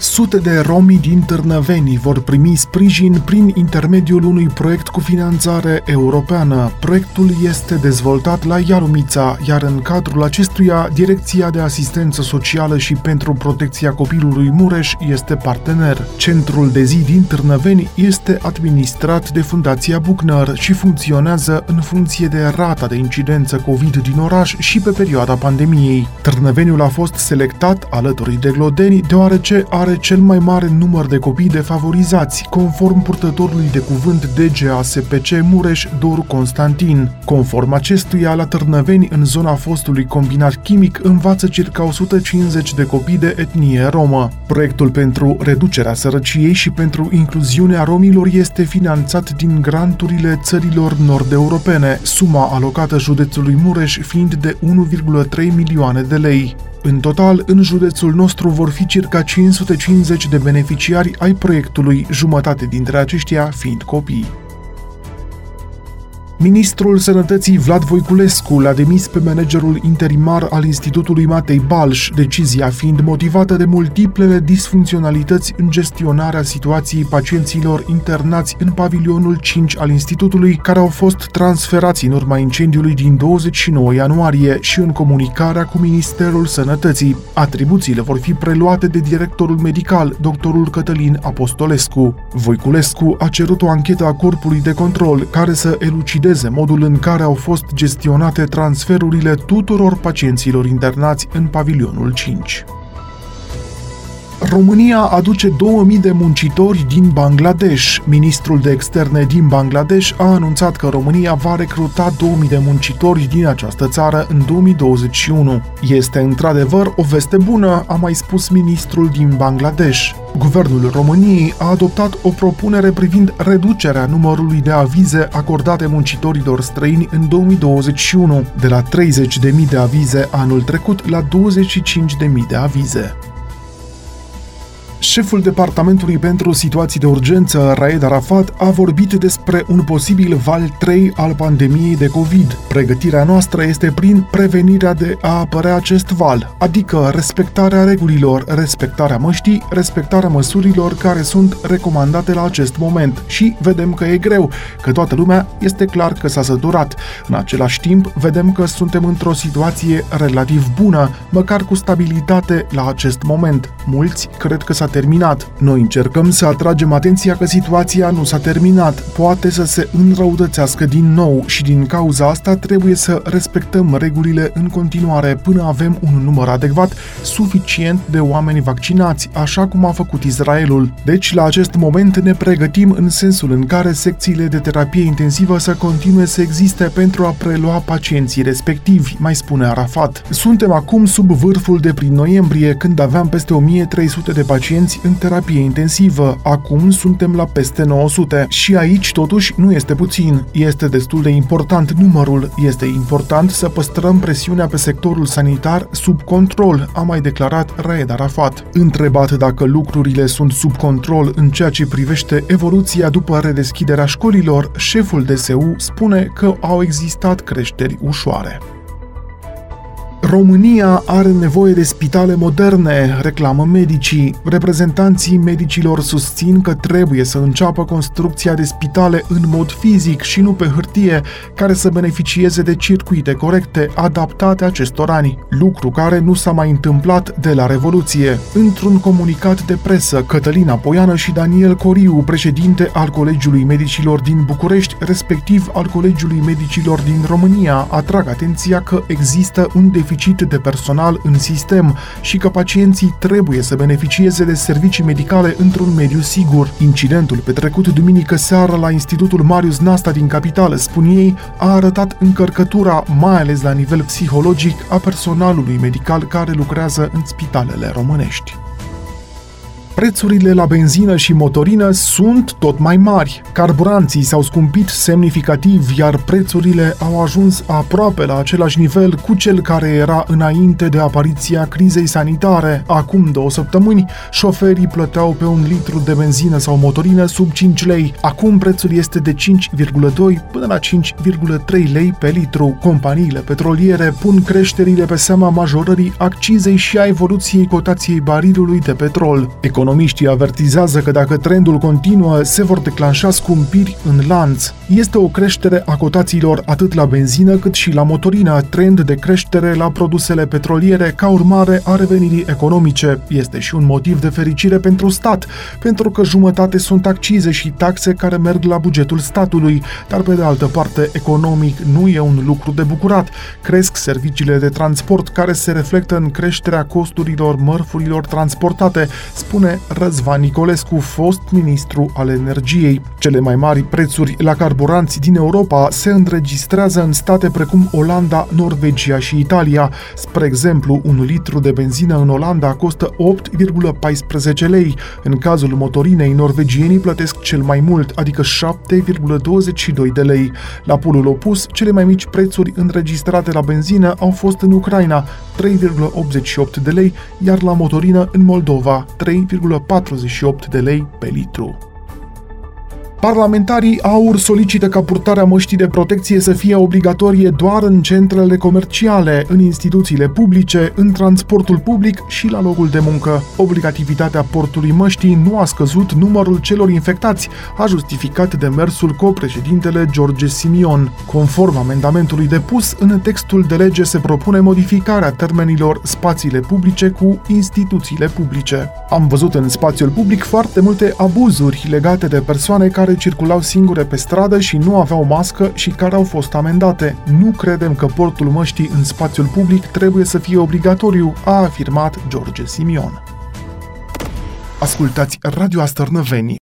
Sute de romi din Târnăveni vor primi sprijin prin intermediul unui proiect cu finanțare europeană. Proiectul este dezvoltat la Ialumița, iar în cadrul acestuia, Direcția de Asistență Socială și pentru Protecția Copilului Mureș este partener. Centrul de zi din Târnăveni este administrat de Fundația Buchner și funcționează în funcție de rata de incidență COVID din oraș și pe perioada pandemiei. Târnăveniul a fost selectat alături de Glodeni deoarece are cel mai mare număr de copii defavorizați, conform purtătorului de cuvânt DGASPC Mureș Doru Constantin. Conform acestuia, la Târnăveni, în zona fostului combinat chimic, învață circa 150 de copii de etnie romă. Proiectul pentru reducerea sărăciei și pentru incluziunea romilor este finanțat din granturile țărilor nord-europene, suma alocată județului Mureș fiind de 1,3 milioane de lei. În total, în județul nostru vor fi circa 550 de beneficiari ai proiectului, jumătate dintre aceștia fiind copii. Ministrul Sănătății Vlad Voiculescu l-a demis pe managerul interimar al Institutului Matei Balș, decizia fiind motivată de multiplele disfuncționalități în gestionarea situației pacienților internați în pavilionul 5 al Institutului, care au fost transferați în urma incendiului din 29 ianuarie și în comunicarea cu Ministerul Sănătății. Atribuțiile vor fi preluate de directorul medical, doctorul Cătălin Apostolescu. Voiculescu a cerut o anchetă a Corpului de Control care să elucideze analizeze modul în care au fost gestionate transferurile tuturor pacienților internați în pavilionul 5. România aduce 2000 de muncitori din Bangladesh. Ministrul de externe din Bangladesh a anunțat că România va recruta 2000 de muncitori din această țară în 2021. Este într-adevăr o veste bună, a mai spus ministrul din Bangladesh. Guvernul României a adoptat o propunere privind reducerea numărului de avize acordate muncitorilor străini în 2021, de la 30.000 de avize anul trecut la 25.000 de avize. Șeful Departamentului pentru Situații de Urgență, Raed Arafat, a vorbit despre un posibil val 3 al pandemiei de COVID. Pregătirea noastră este prin prevenirea de a apărea acest val, adică respectarea regulilor, respectarea măștii, respectarea măsurilor care sunt recomandate la acest moment. Și vedem că e greu, că toată lumea este clar că s-a săturat. În același timp, vedem că suntem într-o situație relativ bună, măcar cu stabilitate la acest moment. Mulți cred că s-a terminat. Noi încercăm să atragem atenția că situația nu s-a terminat, poate să se înrăutățească din nou și din cauza asta trebuie să respectăm regulile în continuare până avem un număr adecvat suficient de oameni vaccinați, așa cum a făcut Israelul. Deci, la acest moment ne pregătim în sensul în care secțiile de terapie intensivă să continue să existe pentru a prelua pacienții respectivi, mai spune Arafat. Suntem acum sub vârful de prin noiembrie, când aveam peste 1300 de pacienți pacienți în terapie intensivă. Acum suntem la peste 900 și aici totuși nu este puțin. Este destul de important numărul. Este important să păstrăm presiunea pe sectorul sanitar sub control, a mai declarat Raed Arafat. Întrebat dacă lucrurile sunt sub control în ceea ce privește evoluția după redeschiderea școlilor, șeful DSU spune că au existat creșteri ușoare. România are nevoie de spitale moderne, reclamă medicii. Reprezentanții medicilor susțin că trebuie să înceapă construcția de spitale în mod fizic și nu pe hârtie, care să beneficieze de circuite corecte, adaptate acestor ani, lucru care nu s-a mai întâmplat de la Revoluție. Într-un comunicat de presă, Cătălina Poiană și Daniel Coriu, președinte al Colegiului Medicilor din București, respectiv al Colegiului Medicilor din România, atrag atenția că există un deficit deficit de personal în sistem și că pacienții trebuie să beneficieze de servicii medicale într-un mediu sigur. Incidentul petrecut duminică seară la Institutul Marius Nasta din capitală, spun ei, a arătat încărcătura, mai ales la nivel psihologic, a personalului medical care lucrează în spitalele românești. Prețurile la benzină și motorină sunt tot mai mari. Carburanții s-au scumpit semnificativ, iar prețurile au ajuns aproape la același nivel cu cel care era înainte de apariția crizei sanitare. Acum două săptămâni, șoferii plăteau pe un litru de benzină sau motorină sub 5 lei. Acum prețul este de 5,2 până la 5,3 lei pe litru. Companiile petroliere pun creșterile pe seama majorării accizei și a evoluției cotației barilului de petrol. Economiștii avertizează că dacă trendul continuă, se vor declanșa scumpiri în lanț. Este o creștere a cotațiilor atât la benzină cât și la motorină, trend de creștere la produsele petroliere ca urmare a revenirii economice. Este și un motiv de fericire pentru stat, pentru că jumătate sunt accize și taxe care merg la bugetul statului, dar pe de altă parte economic nu e un lucru de bucurat. Cresc serviciile de transport care se reflectă în creșterea costurilor mărfurilor transportate, spune Răzvan Nicolescu, fost ministru al energiei. Cele mai mari prețuri la carburanți din Europa se înregistrează în state precum Olanda, Norvegia și Italia. Spre exemplu, un litru de benzină în Olanda costă 8,14 lei. În cazul motorinei, norvegienii plătesc cel mai mult, adică 7,22 de lei. La polul opus, cele mai mici prețuri înregistrate la benzină au fost în Ucraina, 3,88 de lei, iar la motorină în Moldova, 3,48 de lei pe litru. Parlamentarii AUR solicită ca purtarea măștii de protecție să fie obligatorie doar în centrele comerciale, în instituțiile publice, în transportul public și la locul de muncă. Obligativitatea portului măștii nu a scăzut numărul celor infectați, a justificat demersul co-președintele George Simion. Conform amendamentului depus, în textul de lege se propune modificarea termenilor spațiile publice cu instituțiile publice. Am văzut în spațiul public foarte multe abuzuri legate de persoane care care circulau singure pe stradă și nu aveau mască și care au fost amendate. Nu credem că portul măștii în spațiul public trebuie să fie obligatoriu, a afirmat George Simion. Ascultați Radio Astărnăveni